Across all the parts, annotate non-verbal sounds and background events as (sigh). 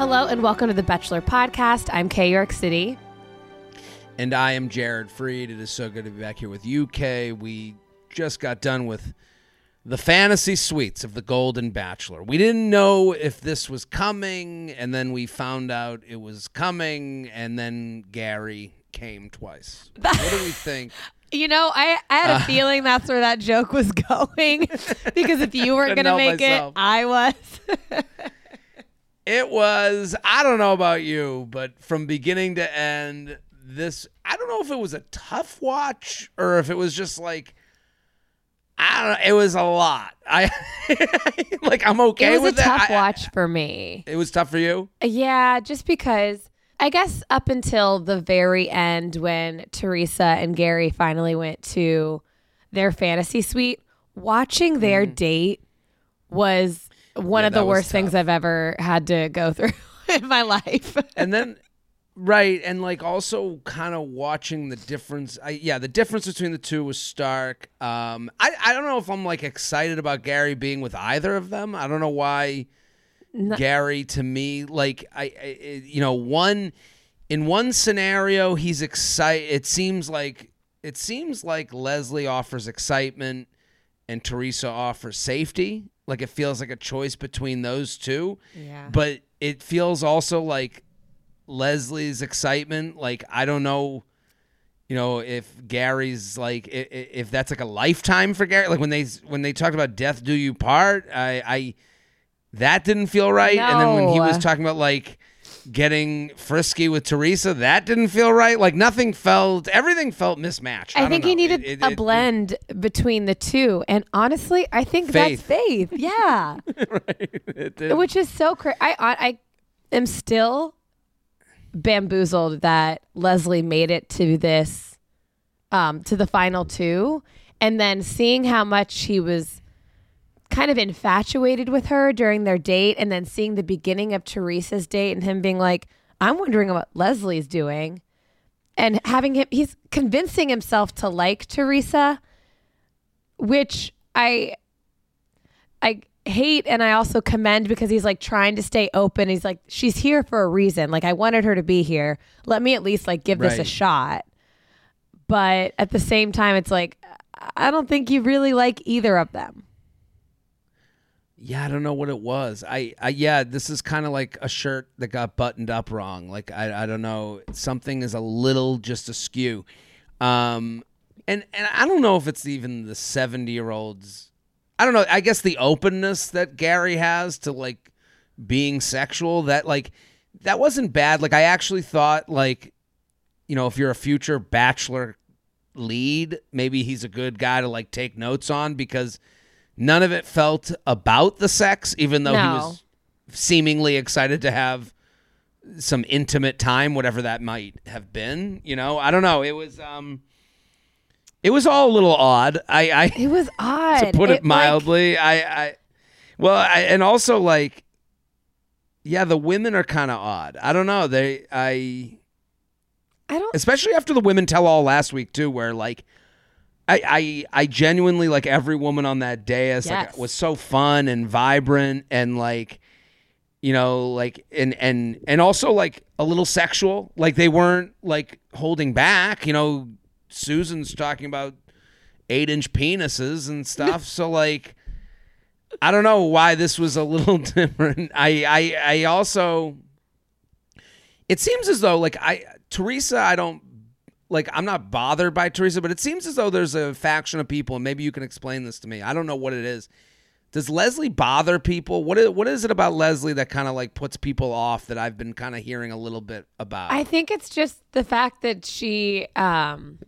Hello and welcome to the Bachelor Podcast. I'm Kay York City. And I am Jared Freid. It is so good to be back here with you, Kay. We just got done with the fantasy suites of the Golden Bachelor. We didn't know if this was coming, and then we found out it was coming, and then Gary came twice. what do we (laughs) think? You know, I, I had a uh, feeling that's where that joke was (laughs) going because if you weren't going to make myself. it, I was. (laughs) It was, I don't know about you, but from beginning to end, this, I don't know if it was a tough watch or if it was just like, I don't know. It was a lot. (laughs) I like. I'm okay it was a tough I, watch for me. It was tough for you. Yeah, just because I guess up until the very end when Teresa and Gary finally went to their fantasy suite, watching their mm. date was one yeah, of the worst things I've ever had to go (laughs) through in my life. and then right and like also kind of watching the difference I, yeah the difference between the two was stark um I, I don't know if i'm like excited about gary being with either of them i don't know why no. gary to me like I, I you know one in one scenario he's excited it seems like it seems like leslie offers excitement and teresa offers safety like it feels like a choice between those two. Yeah. But it feels also like Leslie's excitement. Like I don't know, you know, if Gary's like if, if that's like a lifetime for Gary. Like when they when they talked about death do you part, I I that didn't feel right. No. And then when he was talking about like getting frisky with Teresa. That didn't feel right. Like nothing felt, everything felt mismatched. I, I think he needed it, it, a it, blend between the two. And honestly, I think faith. that's faith. Yeah. (laughs) right. Which is so crazy. I, I am still bamboozled that Leslie made it to this, um, to the final two. And then seeing how much he was kind of infatuated with her during their date and then seeing the beginning of Teresa's date and him being like, I'm wondering what Leslie's doing. And having him, he's convincing himself to like Teresa, which I, I hate and I also commend because he's like trying to stay open. He's like, she's here for a reason. Like, I wanted her to be here. Let me at least like give right. this a shot. But at the same time, it's like, I don't think you really like either of them. Yeah, I don't know what it was. I, I yeah, this is kind of like a shirt that got buttoned up wrong. Like I, I don't know, something is a little just askew. Um, and and I don't know if it's even the seventy year olds. I don't know. I guess the openness that Gary has to like being sexual that like that wasn't bad. Like I actually thought like, you know, if you're a future bachelor lead, maybe he's a good guy to like take notes on because None of it felt about the sex, even though no. he was seemingly excited to have some intimate time, whatever that might have been. You know, I don't know. It was um it was all a little odd. I, I it was (laughs) odd to put it, it mildly. Like... I, I well, I, and also like, yeah, the women are kind of odd. I don't know. They, I, I don't, especially after the women tell all last week too, where like I, I, I genuinely like every woman on that dais yes. like was so fun and vibrant and like you know like and and and also like a little sexual like they weren't like holding back you know Susan's talking about eight inch penises and stuff (laughs) so like I don't know why this was a little (laughs) different. I I I also it seems as though like I Teresa I don't like I'm not bothered by Teresa, but it seems as though there's a faction of people and maybe you can explain this to me. I don't know what it is. Does Leslie bother people? What is, what is it about Leslie that kind of like puts people off that I've been kind of hearing a little bit about? I think it's just the fact that she um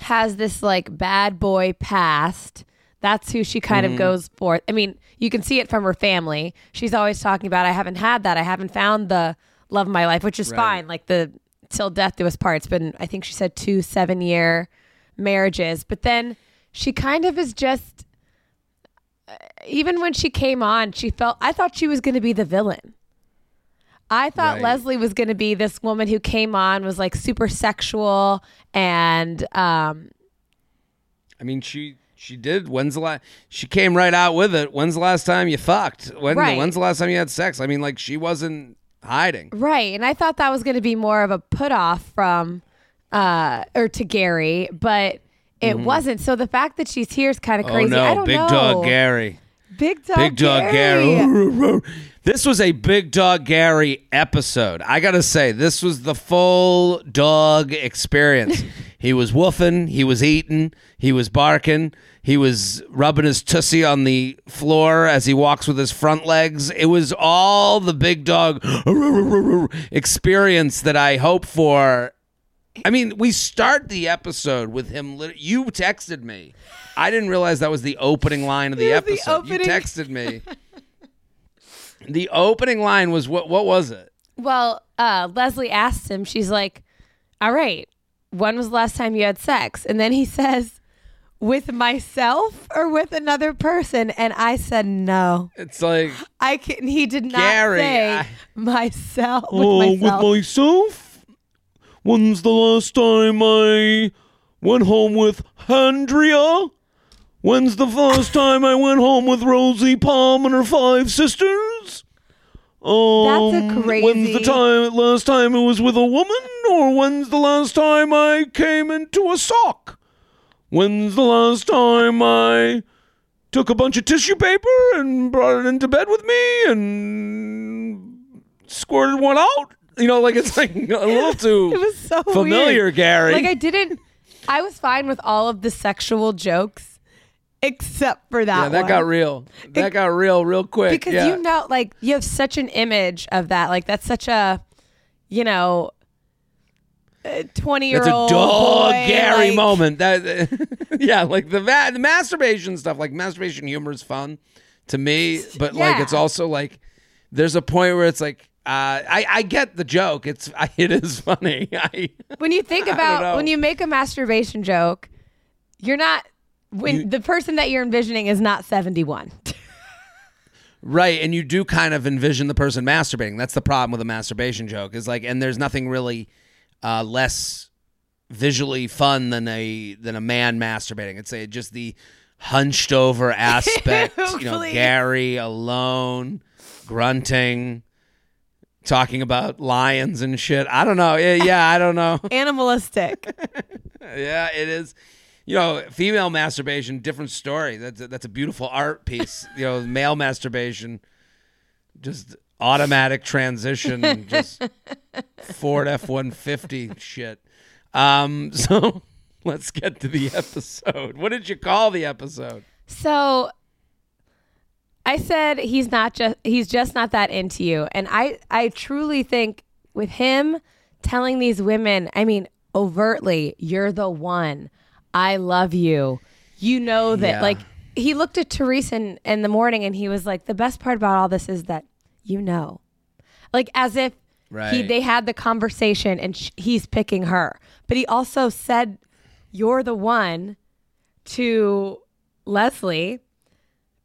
has this like bad boy past that's who she kind mm-hmm. of goes for. I mean, you can see it from her family. She's always talking about, I haven't had that. I haven't found the love of my life, which is right. fine. Like the till death do us part. It's been, I think she said two seven year marriages. But then she kind of is just, uh, even when she came on, she felt, I thought she was going to be the villain. I thought right. Leslie was going to be this woman who came on, was like super sexual and, um, I mean, she she did. When's the last? She came right out with it. When's the last time you fucked? When? Right. When's the last time you had sex? I mean, like she wasn't hiding. Right. And I thought that was going to be more of a put off from, uh, or to Gary, but it mm-hmm. wasn't. So the fact that she's here is kind of crazy. Oh no, Big know. Dog Gary. Big Dog. Big Dog Gary. Gary. This was a Big Dog Gary episode. I got to say, this was the full dog experience. (laughs) he was woofing, he was eating, he was barking, he was rubbing his tussie on the floor as he walks with his front legs. It was all the Big Dog (laughs) experience that I hope for. I mean, we start the episode with him. You texted me. I didn't realize that was the opening line of the episode. The you texted me. (laughs) The opening line was what? What was it? Well, uh, Leslie asked him. She's like, "All right, when was the last time you had sex?" And then he (laughs) says, "With myself or with another person?" And I said, "No." It's like (gasps) I can. He did not Gary, say I, (laughs) myself. With oh, myself. with myself. When's the last time I went home with Andrea? When's the first time I went home with Rosie Palm and her five sisters? Um, That's a crazy. When's the time? Last time it was with a woman, or when's the last time I came into a sock? When's the last time I took a bunch of tissue paper and brought it into bed with me and squirted one out? You know, like it's like a (laughs) little too. it was so familiar, weird. Gary. Like I didn't. I was fine with all of the sexual jokes except for that. Yeah, that one. got real. That it, got real, real quick. Because yeah. you know, like you have such an image of that. Like that's such a, you know, twenty year old. That's a dog boy, Gary like, moment. That (laughs) yeah, like the va- the masturbation stuff. Like masturbation humor is fun to me, but yeah. like it's also like there's a point where it's like. Uh, I, I get the joke. It's I, (laughs) it is funny. (laughs) I, when you think about when you make a masturbation joke, you're not when you, the person that you're envisioning is not 71. right, and you do kind of envision the person masturbating. That's the problem with a masturbation joke. Is like, and there's nothing really uh, less visually fun than a than a man masturbating. It's a, just the hunched over (laughs) aspect. you know, Gary alone, grunting talking about lions and shit. I don't know. Yeah, yeah I don't know. (laughs) Animalistic. (laughs) yeah, it is you know, female masturbation, different story. That's a, that's a beautiful art piece. You know, male masturbation, just automatic transition, just Ford F one fifty shit. Um, (laughs) so let's get to the episode. What did you call the episode? So I said he's not just he's just not that into you, and I I truly think with him telling these women, I mean overtly, you're the one. I love you. You know that, yeah. like, he looked at Teresa in, in the morning and he was like, the best part about all this is that you know. Like, as if right. he, they had the conversation and sh- he's picking her. But he also said, You're the one to Leslie.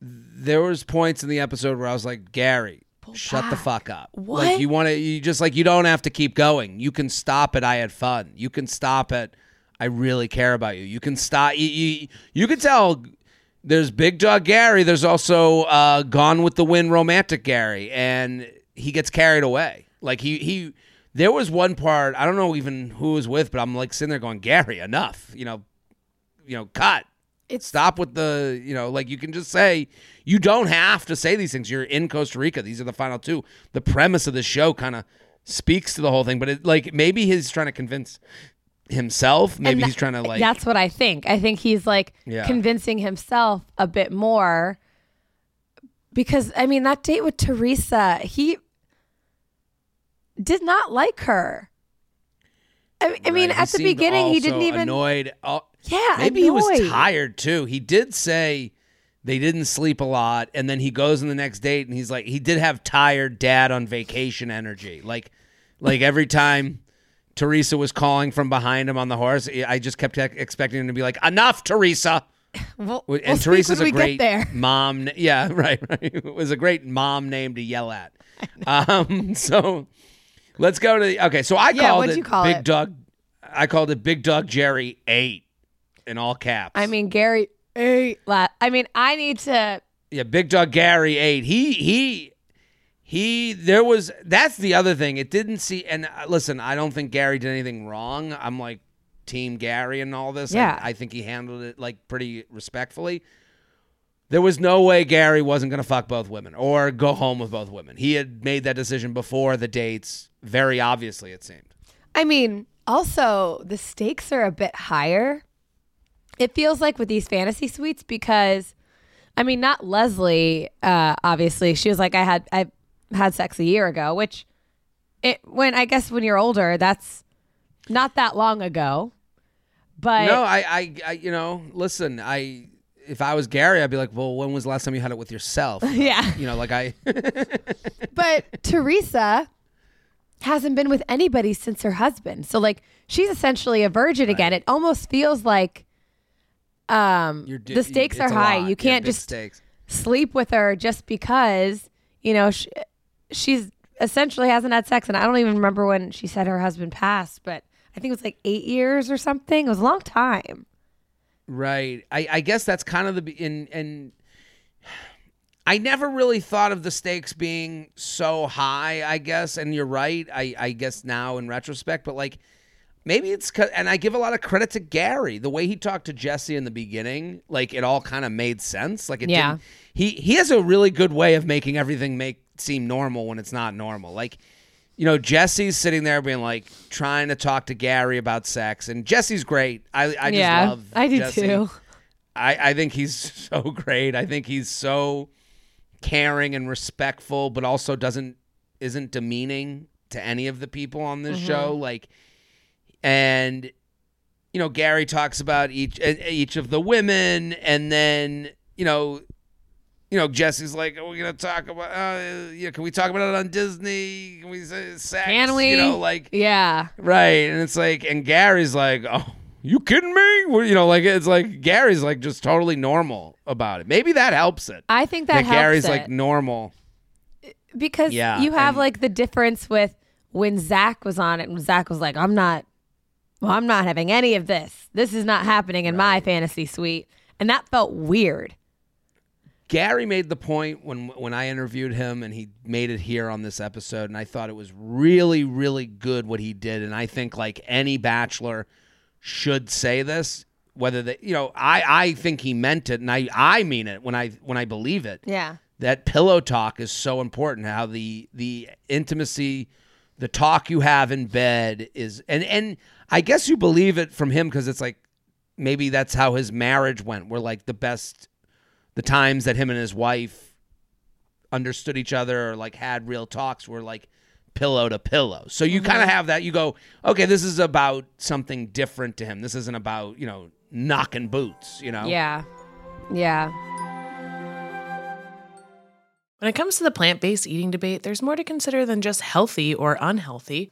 There was points in the episode where I was like, Gary, Pull shut back. the fuck up. What? Like you want to, you just like you don't have to keep going. You can stop it. I had fun. You can stop it. I really care about you. You can stop. You, you, you can tell there's Big Dog Gary. There's also uh, Gone with the Wind romantic Gary, and he gets carried away. Like he he. There was one part I don't know even who was with, but I'm like sitting there going, Gary, enough. You know, you know, cut. It's, Stop with the, you know, like you can just say, you don't have to say these things. You're in Costa Rica. These are the final two. The premise of the show kind of speaks to the whole thing, but it, like maybe he's trying to convince himself. Maybe he's trying to like. That's what I think. I think he's like yeah. convincing himself a bit more because I mean that date with Teresa, he did not like her. I, right. I mean, he at the beginning, he didn't even annoyed. Oh, yeah, maybe annoyed. he was tired too. He did say they didn't sleep a lot, and then he goes on the next date, and he's like, he did have tired dad on vacation energy. Like, like every time Teresa was calling from behind him on the horse, I just kept expecting him to be like, "Enough, Teresa." (laughs) We'll, and we'll Teresa's a great (laughs) mom. Yeah, (laughs) right, right. It was a great mom name to yell at. Um, so let's go to the, okay. So I yeah, called it call Big it? Doug. I called it Big Dog Gerry ate in all caps. I mean Gary ate. I mean I need to. Yeah, Big Dog Gary ate. He he he. There was that's the other thing. It didn't see. And uh, listen, I don't think Gary did anything wrong. I'm like Team Gary and all this. Yeah. I, I think he handled it like pretty respectfully. There was no way Gary wasn't going to fuck both women or go home with both women. He had made that decision before the dates, very obviously, it seemed. I mean, also, the stakes are a bit higher. It feels like with these fantasy suites because, I mean, not Leslie, uh, obviously. She was like, I had, I had sex a year ago, which it, when I guess when you're older, that's not that long ago. But no, I, I, I, you know, listen, I, if I was Gary, I'd be like, well, when was the last time you had it with yourself? (laughs) yeah. You know, like I. (laughs) but Teresa hasn't been with anybody since her husband. So, like, she's essentially a virgin right. again. It almost feels like um, di- the stakes are high. You can't just stakes. sleep with her just because, you know, she, she's essentially hasn't had sex. And I don't even remember when she said her husband passed, but I think it was like eight years or something. It was a long time. Right. I, I guess that's kind of the in and (sighs) I never really thought of the stakes being so high. I guess, and you're right. I I guess now in retrospect, but like maybe it's and I give a lot of credit to Gary the way he talked to Jesse in the beginning. Like it all kind of made sense. Like it yeah. He he has a really good way of making everything make seem normal when it's not normal. Like you know, Jesse's sitting there being like trying to talk to Gary about sex, and Jesse's great. I I just yeah, love. I do Jesse. too. I I think he's (laughs) so great. I think he's so caring and respectful, but also doesn't isn't demeaning to any of the people on this mm-hmm. show. Like, and you know, Gary talks about each each of the women, and then you know you know, Jesse's like, "Are we gonna talk about? Uh, yeah, can we talk about it on Disney? Can we say sex? Can we? You know, like, yeah, right." And it's like, and Gary's like, "Oh, you kidding me?" Well, you know, like it's like Gary's like just totally normal about it. Maybe that helps it. I think that, that Gary's it. like normal because yeah, you have and, like the difference with when Zach was on it, and Zach was like, "I'm not, well, I'm not having any of this. This is not happening in right. my fantasy suite," and that felt weird. Gary made the point when when I interviewed him, and he made it here on this episode, and I thought it was really, really good what he did. And I think like any bachelor should say this, whether they, you know, I I think he meant it, and I I mean it when I when I believe it. Yeah, that pillow talk is so important. How the the intimacy, the talk you have in bed is, and and I guess you believe it from him because it's like maybe that's how his marriage went. We're like the best the times that him and his wife understood each other or like had real talks were like pillow to pillow. So you mm-hmm. kind of have that. You go, okay, this is about something different to him. This isn't about, you know, knocking boots, you know? Yeah. Yeah. When it comes to the plant based eating debate, there's more to consider than just healthy or unhealthy.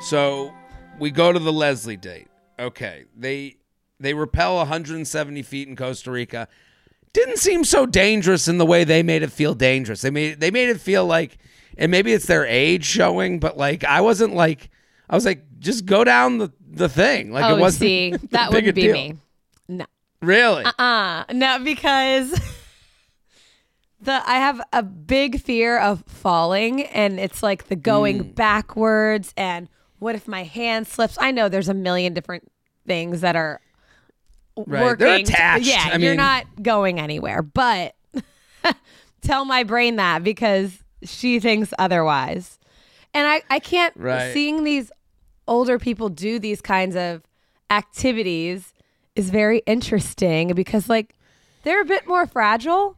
So we go to the Leslie date. Okay, they they rappel 170 feet in Costa Rica. Didn't seem so dangerous in the way they made it feel dangerous. They made they made it feel like, and maybe it's their age showing, but like I wasn't like I was like just go down the the thing. Like oh, it wasn't see, (laughs) that would be deal. me. No, really? Uh uh no, because. (laughs) the I have a big fear of falling and it's like the going mm. backwards and what if my hand slips? I know there's a million different things that are right. working. They're attached. Yeah, I you're mean, not going anywhere. But (laughs) tell my brain that because she thinks otherwise. And I, I can't right. seeing these older people do these kinds of activities is very interesting because like they're a bit more fragile.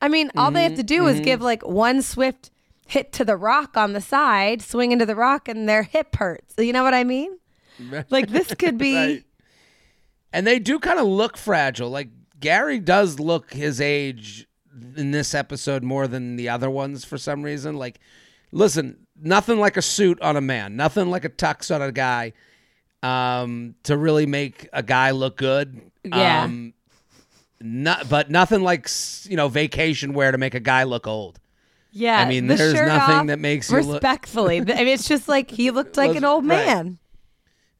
I mean, all mm-hmm, they have mm-hmm. to do mm-hmm. is give like one swift hit to the rock on the side, swing into the rock, and their hip hurts. You know what I mean? (laughs) Like this could be. right. And they do kind of look fragile. Like Gary does look his age in this episode more than the other ones for some reason. Like, listen, nothing like a suit on a man, nothing like a tux on a guy um, to really make a guy look good. Yeah. Um, not, but nothing like you know vacation wear to make a guy look old. Yeah, I mean, the there's nothing that makes you respectfully. Look... I mean, it's just like he looked like (laughs) an old man.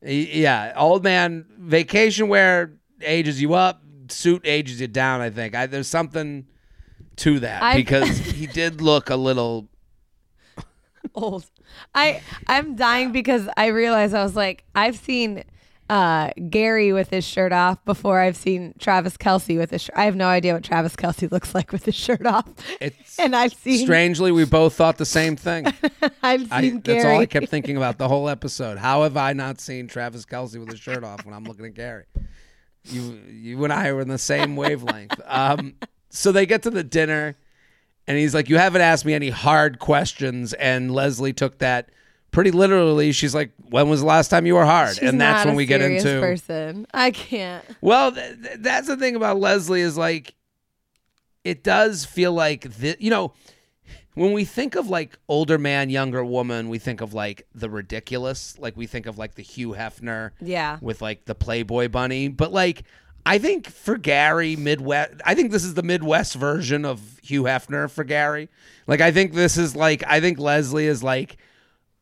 Right. Yeah, old man. Vacation wear ages you up. Suit ages you down. I think I, there's something to that I... because (laughs) he did look a little old. I I'm dying because I realized I was like I've seen uh, Gary with his shirt off before I've seen Travis Kelce with his shirt. I have no idea what Travis Kelce (laughs) looks like with his shirt off. It's (laughs) and I've seen strangely we both thought the same thing. (laughs) I've seen I, Gary. That's all I kept thinking about the whole episode. How have I not seen Travis Kelce with his shirt off when I'm looking at Gary? You you and I were in the same wavelength. Um, so they get to the dinner, and he's like, "You haven't asked me any hard questions," and Leslie took that pretty literally, she's like, "When was the last time you were hard?" She's and that's when we get into person. I can't. Well, th- th- that's the thing about Leslie is like, it does feel like the, you know, when we think of like older man, younger woman, we think of like the ridiculous. Like we think of like the Hugh Hefner, yeah, with like the Playboy bunny. But like, I think for Gary, Midwest, I think this is the Midwest version of Hugh Hefner for Gary. Like, I think this is like, I think Leslie is like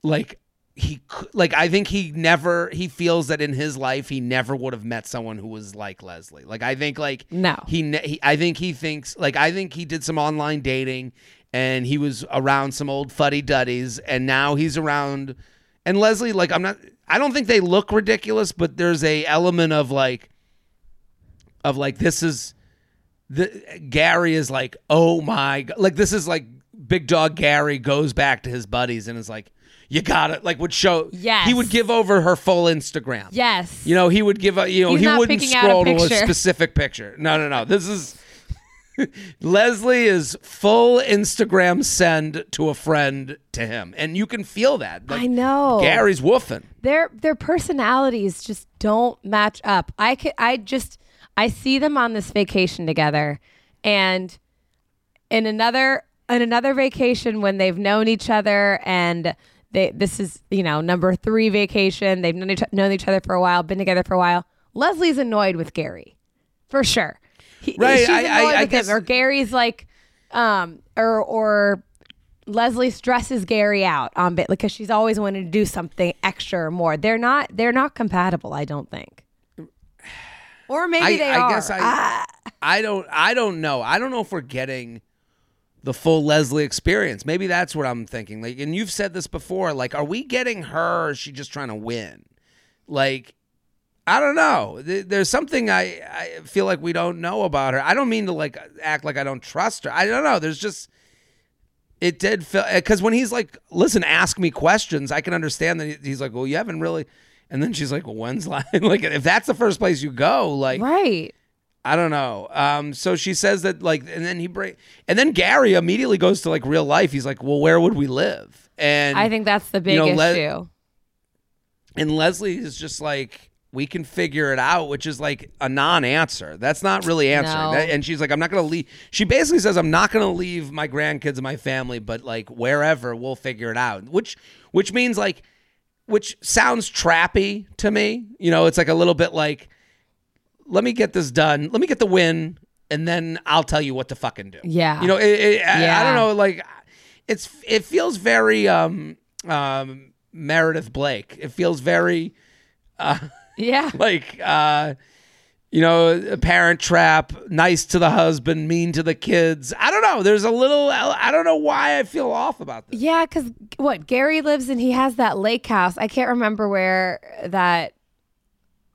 like he like I think he never he feels that in his life he never would have met someone who was like Leslie. Like I think like no he, he I think he thinks like I think he did some online dating and he was around some old fuddy duddies and now he's around and Leslie like I'm not I don't think they look ridiculous but there's a element of like of like this is the Gary is like oh my god like this is like big dog Gary goes back to his buddies and is like you got it. Like would show. Yes. He would give over her full Instagram. Yes. You know he would give. A, you know He's he wouldn't scroll a to a (laughs) specific picture. No, no, no. This is. (laughs) Leslie is full Instagram send to a friend to him, and you can feel that. Like, I know Gary's woofing. Their their personalities just don't match up. I could I just I see them on this vacation together, and in another in another vacation when they've known each other and they this is you know number three vacation. They've known each, known each other for a while, been together for a while. Leslie's annoyed with Gary, for sure. He, right, she's annoyed I, I with guess, him, or Gary's like, um, or or Leslie stresses Gary out on bit because she's always wanted to do something extra or more. They're not they're not compatible. I don't think. Or maybe I, they I are. guess I, ah. I don't I don't know. I don't know if we're getting the full Leslie experience. Maybe that's what I'm thinking. Like, and you've said this before. Like, are we getting her? Or is she just trying to win? Like, I don't know. There's something I, I feel like we don't know about her. I don't mean to like act like I don't trust her. I don't know. There's just it did feel eh, because when he's like, "Listen, ask me questions," I can understand that he's like, "Well, you haven't really." And then she's like, well, "When's like (laughs) like if that's the first place you go, like right." I don't know. Um, so she says that like, and then he break, and then Gary immediately goes to like real life. He's like, "Well, where would we live?" And I think that's the big you know, issue. Le- and Leslie is just like, we can figure it out, which is like a non-answer. That's not really answering. No. That, and she's like, I'm not going to leave. She basically says, I'm not going to leave my grandkids and my family, but like wherever we'll figure it out. Which, which means like, which sounds trappy to me. You know, it's like a little bit like, let me get this done. Let me get the win, and then I'll tell you what to fucking do. Yeah. You know, it, it, yeah. I, I don't know. Like, it's it feels very um um Meredith Blake. It feels very. Uh, (laughs) yeah. like, uh, you know, a parent trap, nice to the husband, mean to the kids. I don't know. There's a little, I don't know why I feel off about this. Yeah, because what? Gary lives and he has that lake house. I can't remember where that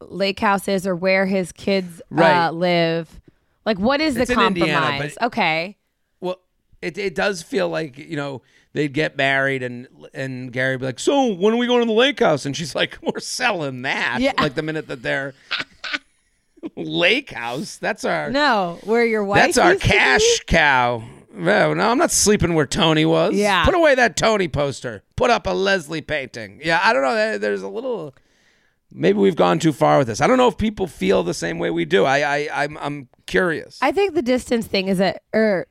lake house is or where his kids uh, right. uh, live. Like, what is it's the compromise? Indiana, okay. Well, it, it does feel like, you know, they'd get married and and Gary would be like, "So when are we going to the lake house?" And she's like, "We're selling that." Yeah. Like the minute that they're (laughs) lake house, that's our no, where your wife. That's our cash cow. No, no, I'm not sleeping where Toni was. Yeah. Put away that Toni poster. Put up a Leslie painting. Yeah, I don't know. There's a little. Maybe we've gone too far with this. I don't know if people feel the same way we do. I, I, I'm, I'm curious. I think the distance thing is a, er, or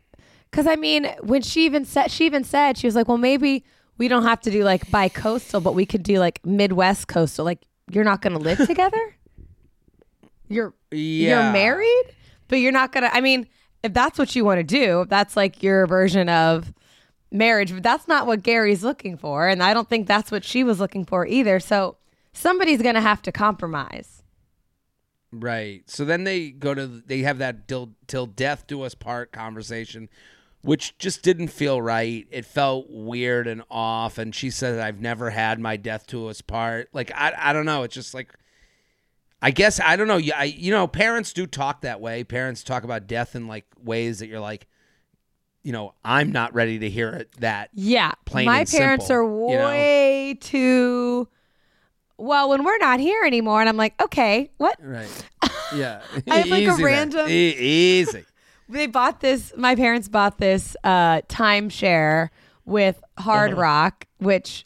because I mean, when she even said, she even said she was like, well, maybe we don't have to do like bi-coastal, but we could do like Midwest coastal. Like, you're not to live (laughs) together. You're yeah. you're married, but you're not gonna. I mean, if that's what you want to do, if that's like your version of marriage, but that's not what Gary's looking for, and I don't think that's what she was looking for either. So somebody's gonna have to compromise. Right. So then they go to they have that till till death do us part conversation which just didn't feel right. It felt weird and off. And she said, I've never had my death to us part. Like, I, I don't know. It's just like, I guess, I don't know. I, you know, parents do talk that way. Parents talk about death in like ways that you're like, you know, I'm not ready to hear it that. Yeah. Plain my parents simple, are way you know? too. Well, when we're not here anymore, and I'm like, okay, what? Right. (laughs) Yeah. I have like a random. E- easy (laughs) they bought this. My parents bought this uh, timeshare with Hard uh-huh. Rock, which,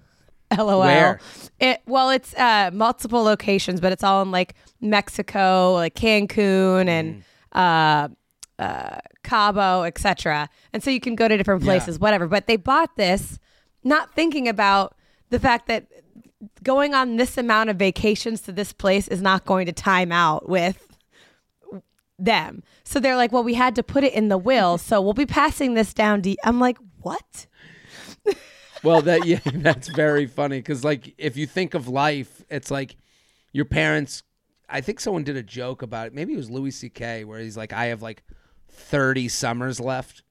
(laughs) lol. Where? It well, it's uh, multiple locations, but it's all in like Mexico, like Cancun and mm. uh, uh, Cabo, etc. And so you can go to different places, yeah. whatever. But they bought this not thinking about the fact that going on this amount of vacations to this place is not going to time out with them. So they're like, well, we had to put it in the will, so we'll be passing this down to. I'm like, what? well, that yeah, (laughs) that's very funny because like if you think of life, it's like your parents. I think someone did a joke about it. Maybe it was Louis C.K. where he's like, I have like thirty summers left,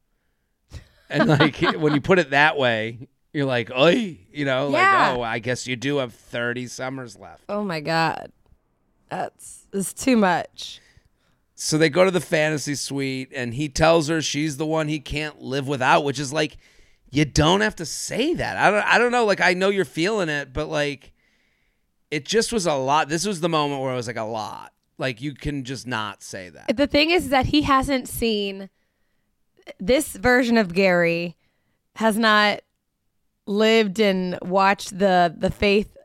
and like (laughs) when you put it that way, you're like, oh, you know, yeah. like oh, I guess you do have thirty summers left. Oh my god, that's it's too much. So they go to the fantasy suite, and he tells her she's the one he can't live without, which is like, you don't have to say that. I don't. I don't know. Like I know you're feeling it, but like, it just was a lot. This was the moment where it was like a lot. Like you can just not say that. The thing is that he hasn't seen this version of Gary has not lived and watched the the faith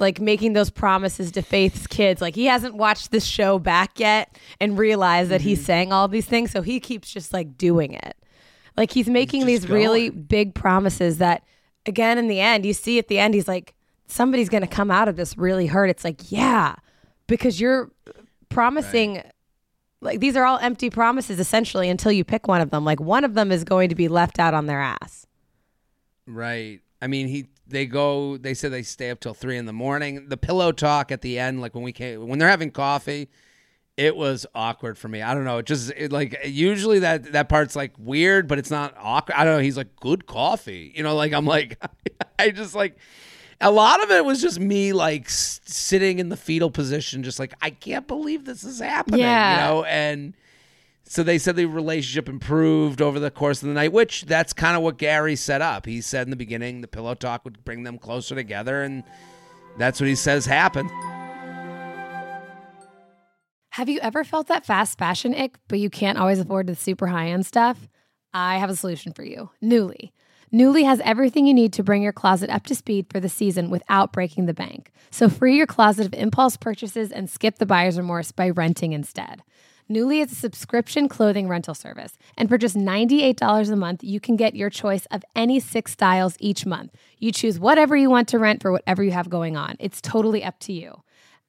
like making those promises to Faith's kids. Like he hasn't watched this show back yet and realized that mm-hmm. he's saying all these things, so he keeps just like doing it. Like he's making he's these going. really big promises that again in the end, you see at the end he's like somebody's going to come out of this really hurt. It's like, yeah, because you're promising right. like these are all empty promises essentially until you pick one of them. Like one of them is going to be left out on their ass. Right. I mean, he they go. They said they stay up till three in the morning. The pillow talk at the end, like when we came, when they're having coffee, it was awkward for me. I don't know. It just it, like usually that that part's like weird, but it's not awkward. I don't know. He's like good coffee, you know. Like I'm like (laughs) I just like a lot of it was just me like s- sitting in the fetal position, just like I can't believe this is happening, Yeah. you know. And so they said the relationship improved over the course of the night, which that's kind of what Gary set up. He said in the beginning the pillow talk would bring them closer together, and that's what he says happened. Have you ever felt that fast fashion ick, but you can't always afford the super high end stuff? I have a solution for you Nuuly. Nuuly has everything you need to bring your closet up to speed for the season without breaking the bank. So free your closet of impulse purchases and skip the buyer's remorse by renting instead. Nuuly is a subscription clothing rental service, and for just $98 a month, you can get your choice of any six styles each month. You choose whatever you want to rent for whatever you have going on. It's totally up to you.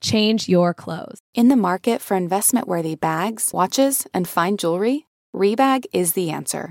Change your clothes. In the market for investment worthy bags, watches, and fine jewelry, Rebag is the answer.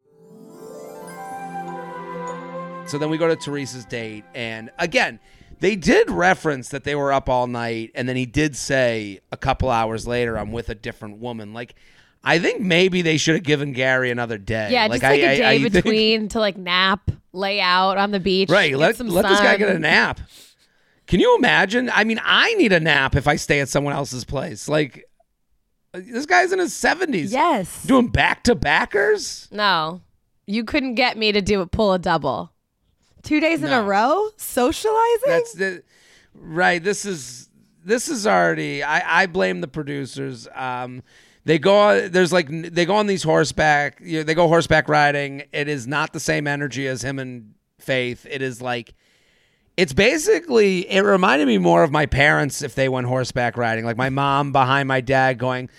So then we go to Teresa's date, and again, they did reference that they were up all night, and then he did say a couple hours later, "I'm with a different woman." Like, I think maybe they should have given Gary another day. Yeah, like, just like a a day think- between to like nap, lay out on the beach. right, let let this guy get a nap. Can you imagine? I mean, I need a nap if I stay at someone else's place. Like, this guy's in his seventies. Yes. doing back to backers. No, you couldn't get me to do a Pull a double. Two days in No. a row socializing. That's the right. This is this is already. I I blame the producers. Um, they go on. There's like they go on these horseback. You know, they go horseback riding. It is not the same energy as him and Faith. It is like. It's basically. It reminded me more of my parents if they went horseback riding. Like my mom behind my dad going.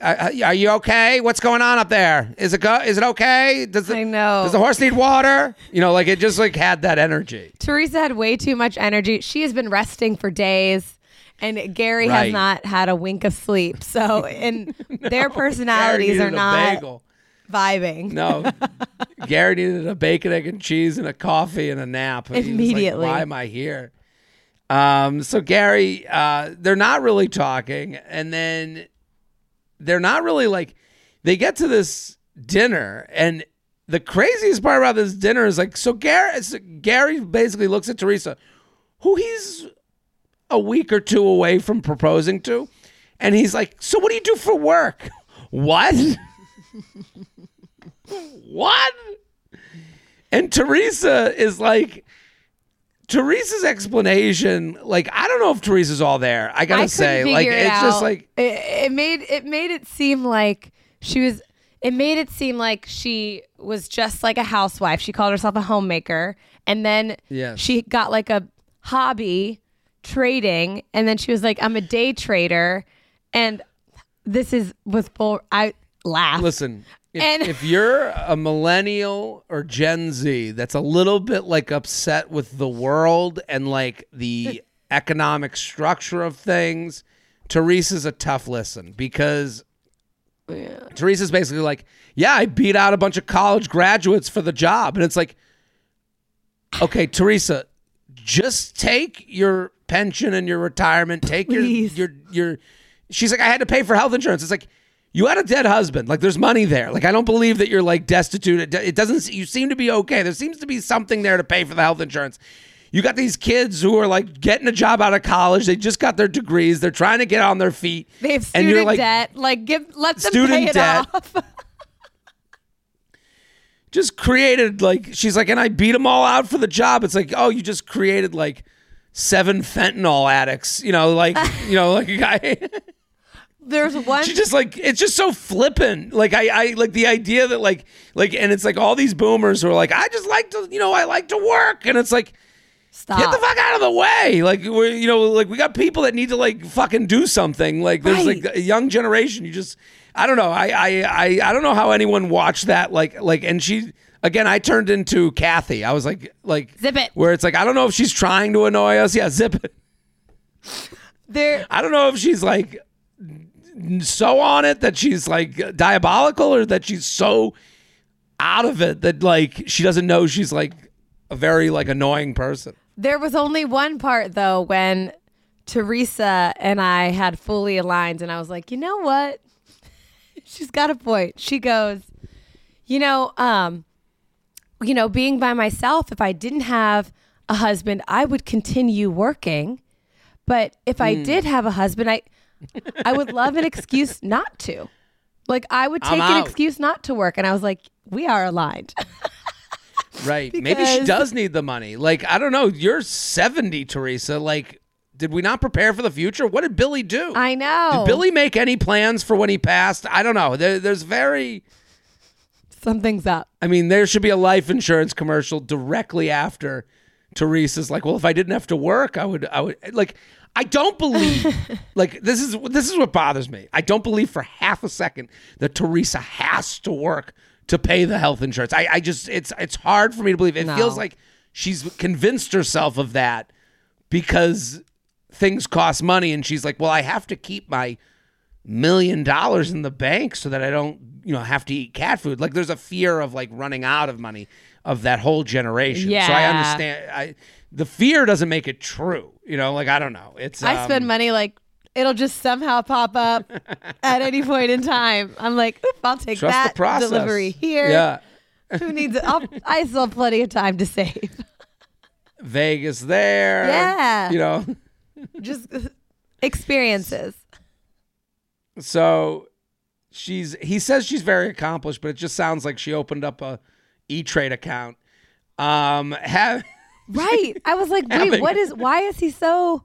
"Uh, uh, Are you okay? What's going on up there? Is it go? Is it okay? Does the, I know. Does the horse need water? You know, like it just like had that energy. Teresa had way too much energy. She has been resting for days, and Gary Right. has not had a wink of sleep. So, and (laughs) their personalities are not bagel. vibing. No, Gary needed a bacon, egg, and cheese, and a coffee and a nap. He was like, Immediately. Why am I here? Um. So Gary, uh, they're not really talking, and then they're not really like. They get to this dinner, and the craziest part about this dinner is like, so Gary, so Gary basically looks at Teresa, who he's a week or two away from proposing to, and he's like, so what do you do for work? (laughs) What? (laughs) what? And Teresa is like, Teresa's explanation, like, I don't know if Teresa's all there. I gotta I say, like, it it's just like, it, it made it made it seem like she was. It made it seem like she was just like a housewife. She called herself a homemaker, and then Yes. she got like a hobby trading, and then she was like, "I'm a day trader," and this is with full. I laughed. listen, if, And- if you're a millennial or Gen Z that's a little bit like upset with the world and like the (laughs) economic structure of things, Teresa's a tough listen because Teresa's basically like, yeah, I beat out a bunch of college graduates for the job. And it's like, okay, Teresa, just take your pension and your retirement. Take your your your. She's like, I had to pay for health insurance. It's like. You had a dead husband. Like, there's money there. Like, I don't believe that you're like destitute. It doesn't. You seem to be okay. There seems to be something there to pay for the health insurance. You got these kids who are like getting a job out of college. They just got their degrees. They're trying to get on their feet. They have student and you're like, debt. Like, give let them student pay it debt. off. (laughs) just created like she's like, and I beat them all out for the job. It's like, oh, you just created like seven fentanyl addicts. You know, like you know, like (laughs) a guy. There's one. She just like it's just so flippant. Like I, I like the idea that like like and it's like all these boomers who are like, I just like to you know I like to work, and it's like. Stop. Get the fuck out of the way! Like we're, you know, like we got people that need to like fucking do something. Like there's Right. like a young generation. You just, I don't know. I, I, I, I don't know how anyone watched that. Like, like, and she again. I turned into Kathy. I was like, like, Zip it. Where it's like, I don't know if she's trying to annoy us. Yeah, zip it. there. I don't know if she's like so on it that she's like diabolical or that she's so out of it that like she doesn't know she's like a very like annoying person. There was only one part though when Teresa and I had fully aligned, and I was like, you know what? (laughs) She's got a point. She goes, you know, um, you know, being by myself. If I didn't have a husband, I would continue working. But if Hmm. I did have a husband, I, I would love an excuse not to. Like I would I'm take an out. excuse not to work, and I was like, we are aligned. (laughs) Right. Maybe she Because- does need the money. Like, I don't know. You're 70, Teresa. Like, did we not prepare for the future? What did Billy do? I know. Did Billy make any plans for when he passed? I don't know. There, there's very. Something's up. I mean, there should be a life insurance commercial directly after Teresa's like, well, if I didn't have to work, I would, I would like. I don't believe, (laughs) like this is this is what bothers me. I don't believe for half a second that Teresa has to work to pay the health insurance. I, I just it's it's hard for me to believe. It No. feels like she's convinced herself of that because things cost money, and she's like, well, I have to keep my million dollars in the bank so that I don't, you know, have to eat cat food. Like there's a fear of like running out of money of that whole generation. Yeah. So I understand. I the fear doesn't make it true. You know, like I don't know. It's I spend um, money like it'll just somehow pop up (laughs) at any point in time. I'm like, Oop, I'll take that delivery here. Yeah, Who needs it? I'll, (laughs) I still have plenty of time to save. Vegas there. Yeah. you know. (laughs) Just experiences. So she's he says she's very accomplished, but it just sounds like she opened up a E Trade account. Um, have Right. I was like, wait, what is? Why is he so?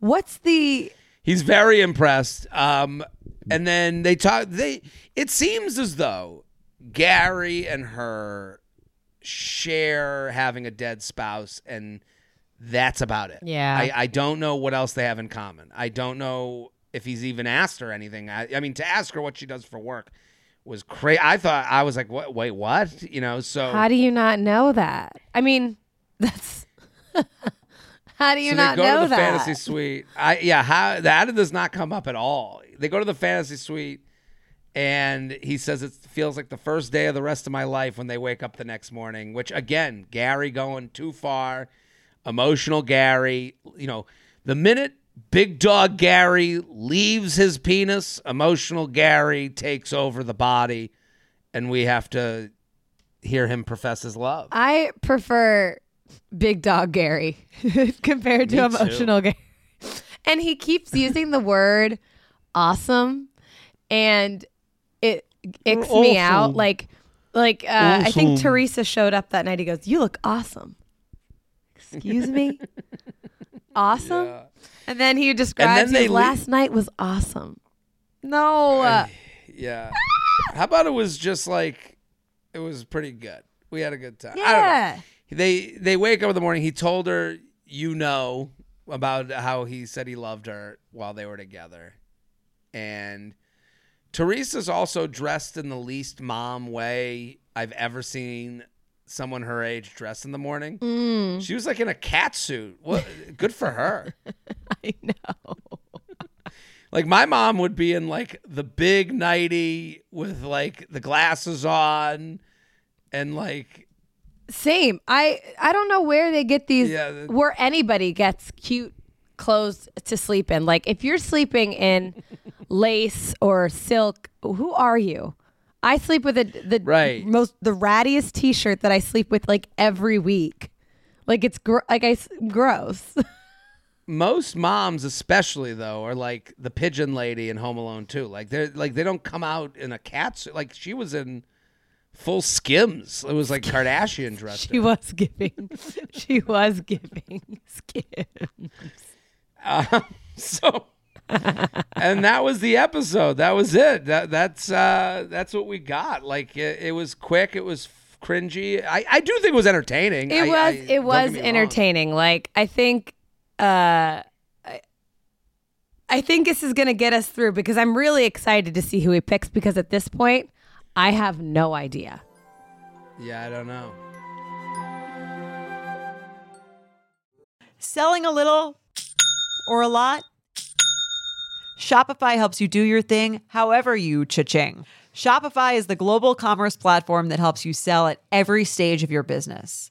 What's the? He's very impressed. Um, and then they talk. They it seems as though Gerry and her share having a dead spouse, and that's about it. Yeah. I, I don't know what else they have in common. I don't know if he's even asked her anything. I, I mean, to ask her what she does for work was crazy. I thought I was like, what? Wait, what? You know? So How do you not know that? I mean, (laughs) that's. (laughs) how do you so not they go know to the that? fantasy suite. I yeah, how that does not come up at all. They go to the fantasy suite and he says it feels like the first day of the rest of my life when they wake up the next morning, which again, Gerry going too far, emotional Gerry, you know, the minute Big Dog Gerry leaves his penis, emotional Gerry takes over the body and we have to hear him profess his love. I prefer Big Dog Gerry (laughs) compared to Me too. Emotional Gerry. And he keeps using the word awesome and it icks me out. Like like uh, I think Teresa showed up that night. He goes, You look awesome. Excuse me? (laughs) awesome? And then he describes they his le- last night was awesome. No. uh, Yeah. How about it was just like it was pretty good. We had a good time. I don't know. yeah. They they wake up in the morning. He told her, you know, about how he said he loved her while they were together. And Teresa's also dressed in the least mom way I've ever seen someone her age dressed in the morning. Mm. She was like in a cat suit. What good for her. (laughs) I know. (laughs) Like my mom would be in like the big nighty with like the glasses on and like Same. I I don't know where they get these Yeah, where anybody gets cute clothes to sleep in. Like if you're sleeping in (laughs) lace or silk, who are you? I sleep with a, the Right. most the rattiest t-shirt that I sleep with like every week. Like it's gr- like I gross. (laughs) Most moms, especially though, are like the pigeon lady in Home Alone 2. Like they're like they don't come out in a cat suit. Like she was in full skims. It was like Kardashian dress. (laughs) she was giving. (laughs) she was giving skims. Uh, so, and that was the episode. That was it. That that's uh, that's what we got. Like it, it was quick. It was cringy. I, I do think it was entertaining. It I- was I- it was me wrong. entertaining. Like I think uh I, I think this is going to get us through because I'm really excited to see who he picks because at this point I have no idea. Yeah, I don't know. Selling a little or a lot? Shopify helps you do your thing however you cha-ching. Shopify is the global commerce platform that helps you sell at every stage of your business.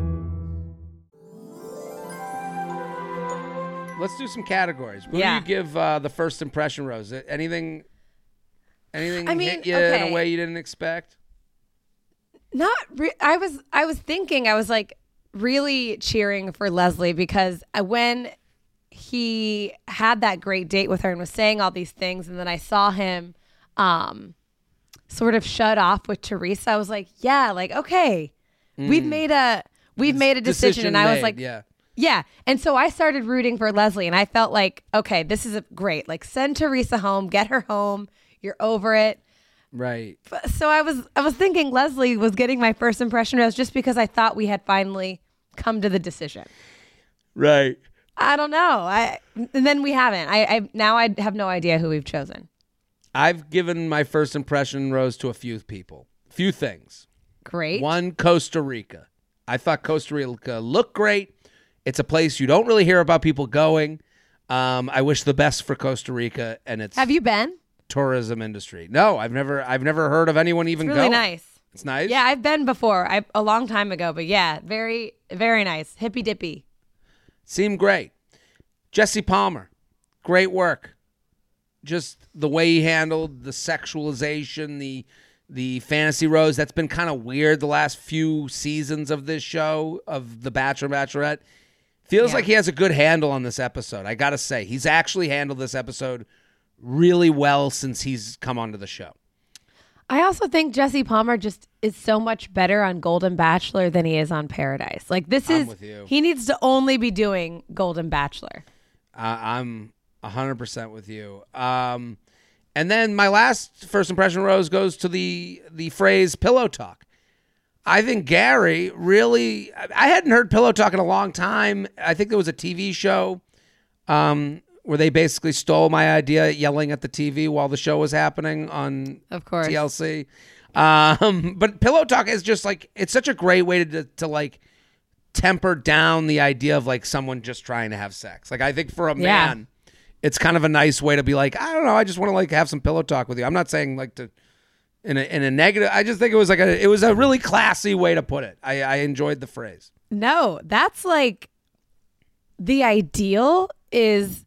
Let's do some categories. What Yeah. do you give uh, the first impression, Rose? Anything? Anything I mean, hit you in a way you didn't expect? Not re- I was I was thinking I was like really cheering for Leslie because when he had that great date with her and was saying all these things and then I saw him um sort of shut off with Teresa I was like yeah like okay we've made a we've made a decision, and I was like yeah. Yeah. And so I started rooting for Leslie and I felt like, okay, this is a great. Like send Teresa home, get her home. You're over it. Right. So I was I was thinking Leslie was getting my first impression rose just because I thought we had finally come to the decision. Right. I don't know. I and then we haven't. I, I now I have no idea who we've chosen. I've given my first impression, Rose, to a few people. Few things. Great. One, Costa Rica. I thought Costa Rica looked great. It's a place you don't really hear about people going. Um, I wish the best for Costa Rica and its Have you been? tourism industry. No, I've never I've never heard of anyone even It's really going. nice. It's nice. Yeah, I've been before. I a long time ago, but yeah, very very nice. Hippy dippy. Seemed great. Jesse Palmer, great work. Just the way he handled the sexualization, the the fantasy rose. That's been kind of weird the last few seasons of this show of The Bachelor and Bachelorette. Feels Yeah. like he has a good handle on this episode. I gotta say, he's actually handled this episode really well since he's come onto the show. I also think Jesse Palmer just is so much better on Golden Bachelor than he is on Paradise. Like this is he needs to only be doing Golden Bachelor. Uh, I'm 100% with you. Um, and then my last first impression, Rose, goes to the the phrase pillow talk. I think Gerry really, I- hadn't heard pillow talk in a long time. I think there was a TV show um, where they basically stole my idea, yelling at the TV while the show was happening on Of course. TLC. Um, (laughs) but pillow talk is just like it's such a great way to to like temper down the idea of like someone just trying to have sex. Like I think for a Yeah. man, it's kind of a nice way to be like, I don't know, I just want to like have some pillow talk with you. I'm not saying like to in a in a negative. I just think it was like a it was a really classy way to put it. I I enjoyed the phrase. No, that's like the ideal is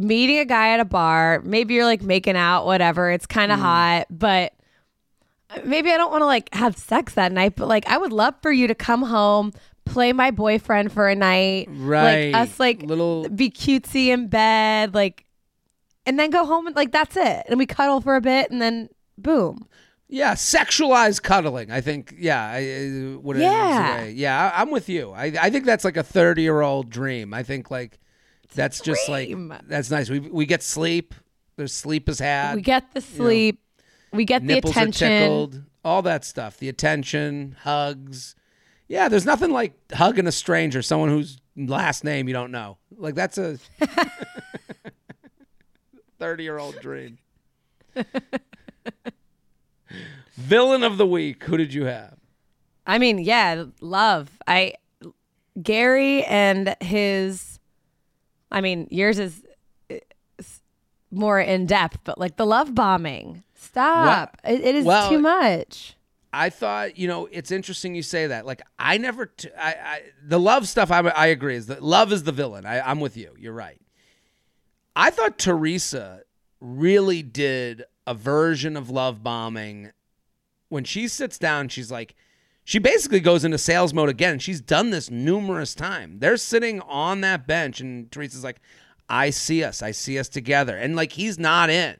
meeting a guy at a bar. Maybe you're like making out, whatever. It's kind Mm. of hot, but maybe I don't want to like have sex that night, but like I would love for you to come home, play my boyfriend for a night. Right. Like us like Little- be cutesy in bed, like and then go home and like that's it. And we cuddle for a bit and then boom. Yeah, sexualized cuddling. I think. Yeah, I, I- what Yeah. Yeah, I, I'm with you. I, I think that's like a 30 year old dream. I think like that's just like that's nice. We we get sleep. There's sleep is had. We get the sleep. we get the attention. are tickled. All that stuff. The attention, hugs. Yeah, there's nothing like hugging a stranger, someone whose last name you don't know. Like that's a (laughs) 30 year old dream. (laughs) Villain of the week. Who did you have? I mean, yeah, love. I Gerry and his I mean, yours is more in depth, but like the love bombing. Stop. It, it is Well, too much. I thought, you know, it's interesting you say that. Like, I never, t- I, I, the love stuff. I, I agree. Is that love is the villain? I, I'm with you. You're right. I thought Teresa really did a version of love bombing when she sits down. She's like, she basically goes into sales mode again. She's done this numerous times. They're sitting on that bench, and Teresa's like, I see us. I see us together. And like, he's not in.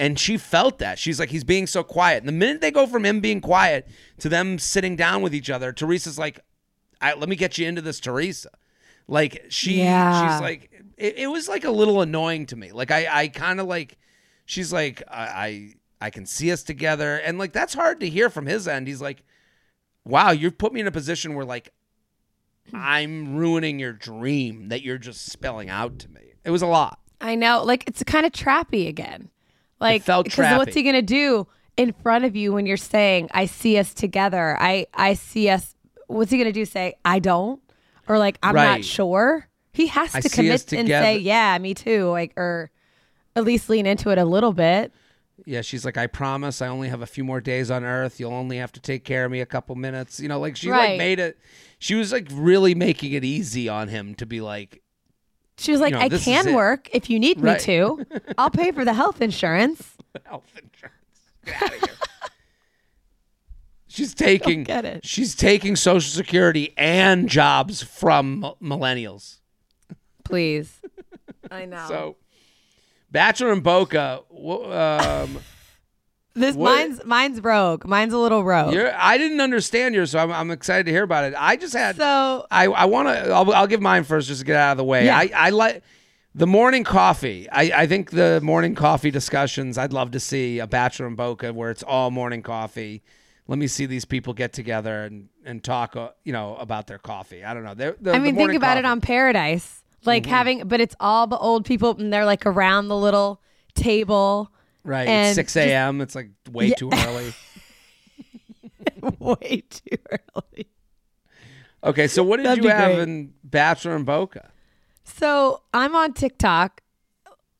And she felt that. She's like, he's being so quiet. And the minute they go from him being quiet to them sitting down with each other, Teresa's like, I, let me get you into this, Teresa. Like she, Yeah. she's like, it, it was like a little annoying to me. Like I, I kind of like, she's like, I, I, I can see us together, and like that's hard to hear from his end. He's like, wow, you've put me in a position where like, I'm ruining your dream that you're just spelling out to me. It was a lot. I know. Like it's kind of trappy again. Like because what's he gonna do in front of you when you're saying, I see us together. I I see us what's he gonna do? Say, I don't? Or like I'm Right. not sure? He has to us commit and say, Yeah, me too. Like or at least lean into it a little bit. Yeah, she's like, I promise I only have a few more days on Earth. You'll only have to take care of me a couple minutes. You know, like she like made it. She was like really making it easy on him to be like, She was like, know, I this is can it. work if you need Right. me to. I'll pay for the health insurance. (laughs) health insurance. Get out of here. She's taking get it. she's taking Social Security and jobs from millennials. Please. (laughs) I know. So, Bachelor in Boca. Um, this what- mine's mine's rogue. Mine's a little rogue. you're, I didn't understand yours, so I'm, I'm excited to hear about it. I just had so I, I want to. I'll, I'll give mine first, just to get out of the way. Yeah. I, I like the morning coffee. I, I think the morning coffee discussions. I'd love to see a Bachelor in Boca where it's all morning coffee. Let me see these people get together and and talk. Uh, you know about their coffee. I don't know. They're, the, I mean, think about it coffee. Mm-hmm. on Paradise, like having, but it's all the old people, and they're like around the little table. right. It's six just- a.m. It's like way Yeah. too early. (laughs) Way too early. Okay, so what did That'd you have great. in Bachelor and Boca? So I'm on TikTok,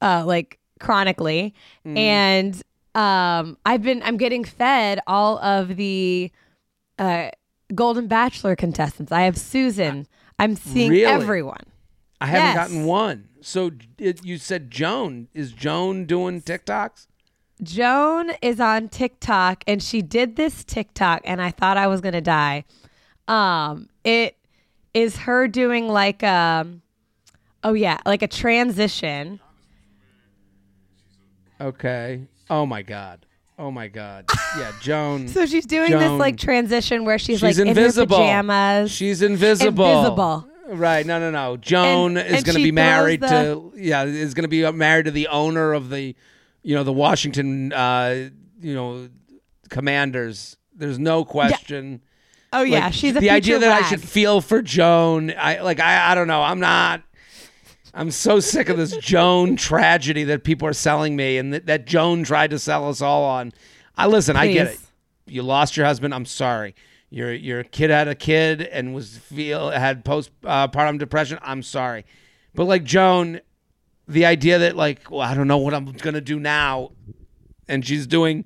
uh, like chronically, Mm-hmm. and um, I've been I'm getting fed all of the uh, Golden Bachelor contestants. I have Susan. I'm seeing Really? everyone. I haven't Yes. gotten one. So it, you said Joan is Joan doing TikToks? Joan is on TikTok and she did this TikTok and I thought I was going to die. Um it is her doing like um oh yeah, like a transition. Okay. Oh my god. Oh my god. Yeah, (laughs) Joan. So she's doing this like transition where she's, She's like invisible. in her pajamas. She's invisible. Invisible. Right. No, no, no. Joan And- is going to be married throws to yeah, is going to be married to the owner of the you know, the Washington uh, you know, Commanders. There's no question. oh yeah, Like, she's a the idea that I should feel for Joan. I like I I don't know. I'm not I'm so sick of this Joan (laughs) tragedy that people are selling me and that, that Joan tried to sell us all on. I listen, I get it. You lost your husband. I'm sorry. Your your kid had a kid and was feel had post uh, partum depression. I'm sorry, but like Joan, the idea that like well I don't know what I'm gonna do now, and she's doing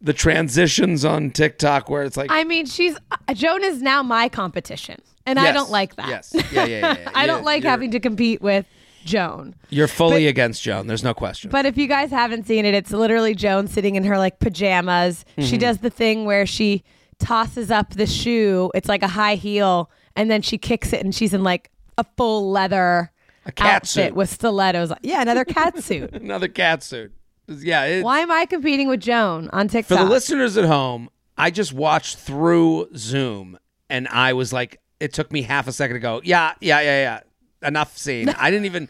the transitions on TikTok where it's like I mean, she's uh, Joan is now my competition, and I don't like that. yes. Yeah, yeah, yeah, yeah. (laughs) I don't like having to compete with Joan. you're fully against Joan. There's no question. But if you guys haven't seen it, it's literally Joan sitting in her like pajamas. Mm-hmm. She does the thing where she tosses up the shoe. It's like a high heel, and then she kicks it, and she's in like a full leather A cat outfit suit. with stilettos. Yeah, another cat (laughs) suit. Another cat suit. Yeah. It, Why am I competing with Joan on TikTok? For the listeners at home, I just watched through Zoom and I was like, it took me half a second to go, yeah, yeah, yeah, yeah. Enough scene. I didn't even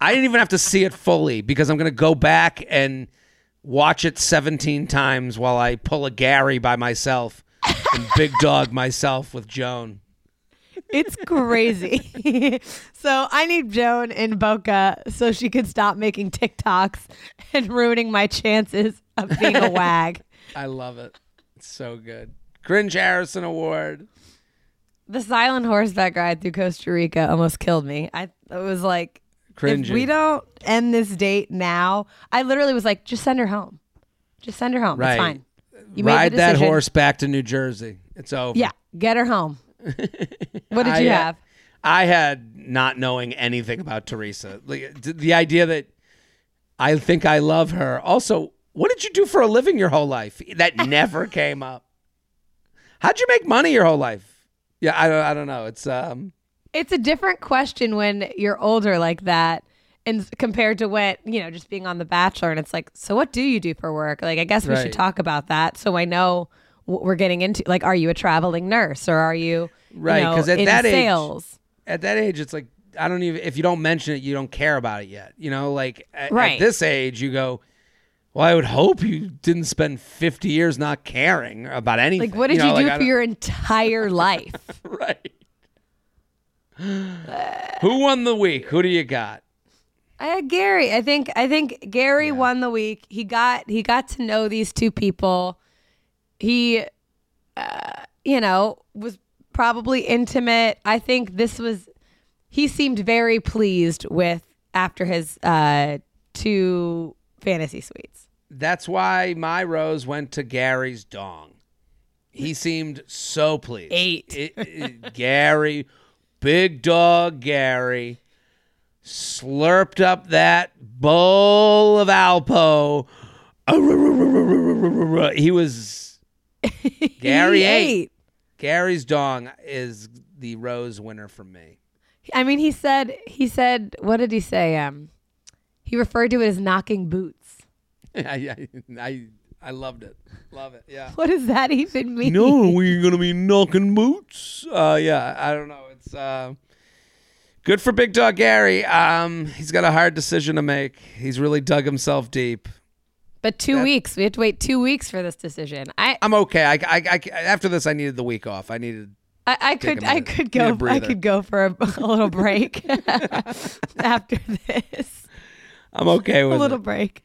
I didn't even have to see it fully because I'm gonna go back and watch it 17 times while I pull a Gerry by myself and big dog (laughs) myself with Joan. It's crazy. (laughs) so I need Joan in Boca so she could stop making TikToks and ruining my chances of being a wag. (laughs) I love it. It's so good. Cringe Harrison Award. The silent horseback ride through Costa Rica almost killed me. I it was like, Cringy. if we don't end this date now, I literally was like, just send her home. Just send her home. Right. It's fine. You Ride that horse back to New Jersey. It's over. Yeah, get her home. (laughs) what did I, you uh, have? I had not knowing anything about Teresa. Like the idea that I think I love her. Also, what did you do for a living your whole life? That (laughs) never came up. How'd you make money your whole life? Yeah, I don't. I don't know. It's um. It's a different question when you're older like that and compared to when, you know, just being on The Bachelor and it's like, so what do you do for work? Like, I guess we Right. should talk about that so I know what we're getting into. Like, are you a traveling nurse or are you, you Right, know, 'cause at in that age- At that age, it's like I don't even. If you don't mention it, you don't care about it yet. You know, like at, Right. at this age, you go. Well, I would hope you didn't spend 50 years not caring about anything. Like, what did you, know, do like, for your entire life? (laughs) right? Who won the week? Who do you got? I had Gerry. I think I think Gerry won the week. He got he got to know these two people. He uh, you know, was probably intimate. I think this was he seemed very pleased with after his uh two fantasy suites. That's why my rose went to Gerry's dong. He seemed so pleased. Eight. It- it- Gerry, big dog Gerry, slurped up that bowl of Alpo. He was (laughs) Gerry He ate. Gerry's dong is the rose winner for me. I mean, he said he said what did he say? Um he referred to it as knocking boots. (laughs) I, I, I, I loved it. Love it. Yeah. (laughs) What does that even mean? No, we're gonna be knocking boots. Uh, yeah, I don't know. It's uh, good for Big Dog Gerry. Um, he's got a hard decision to make. He's really dug himself deep. But two weeks. We have to wait two weeks for this decision. I I'm okay. I, I, I, after this, I needed the week off. I needed. I, I could I could go I could go for a, a little break (laughs) after this. I'm okay with A little it. break.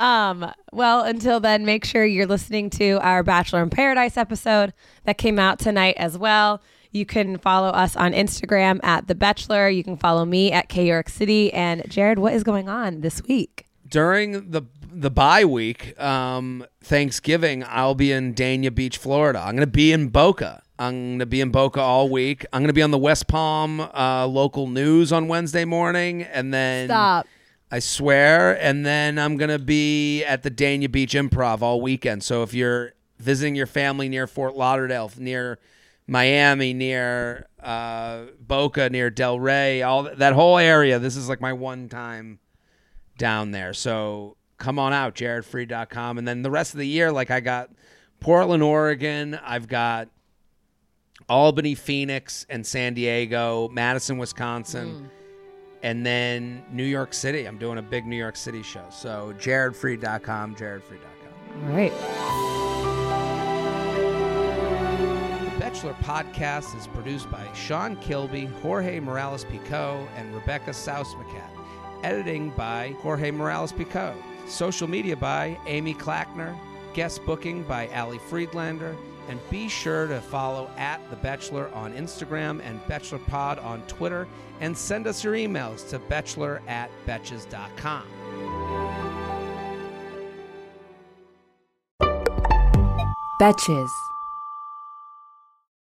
Um, well, until then, make sure you're listening to our Bachelor in Paradise episode that came out tonight as well. You can follow us on Instagram at The Betchelor. You can follow me at K York City. And Jared, what is going on this week? During the the bye week, um, Thanksgiving, I'll be in Dania Beach, Florida. I'm gonna be in Boca. I'm gonna be in Boca all week. I'm gonna be on the West Palm uh, local news on Wednesday morning, and then Stop. I swear. And then I'm going to be at the Dania Beach Improv all weekend. So if you're visiting your family near Fort Lauderdale, near Miami, near uh, Boca, near Delray, all that whole area, this is like my one time down there. So come on out, jaredfreid.com. And then the rest of the year, like I got Portland, Oregon. I've got Albany, Phoenix, and San Diego, Madison, Wisconsin and then New York City. I'm doing a big New York City show. So jaredfreid.com, jaredfreid.com. All right. Betchelor podcast is produced by Sean Kilby, Jorge Morales Pico, and Rebecca Sausmacat. Editing by Jorge Morales Pico. Social media by Amy Clackner. Guest booking by Ali Friedlander. And be sure to follow at The Betchelor on Instagram and BetchelorPod on Twitter. And send us your emails to betchelor at betches.com. Betches.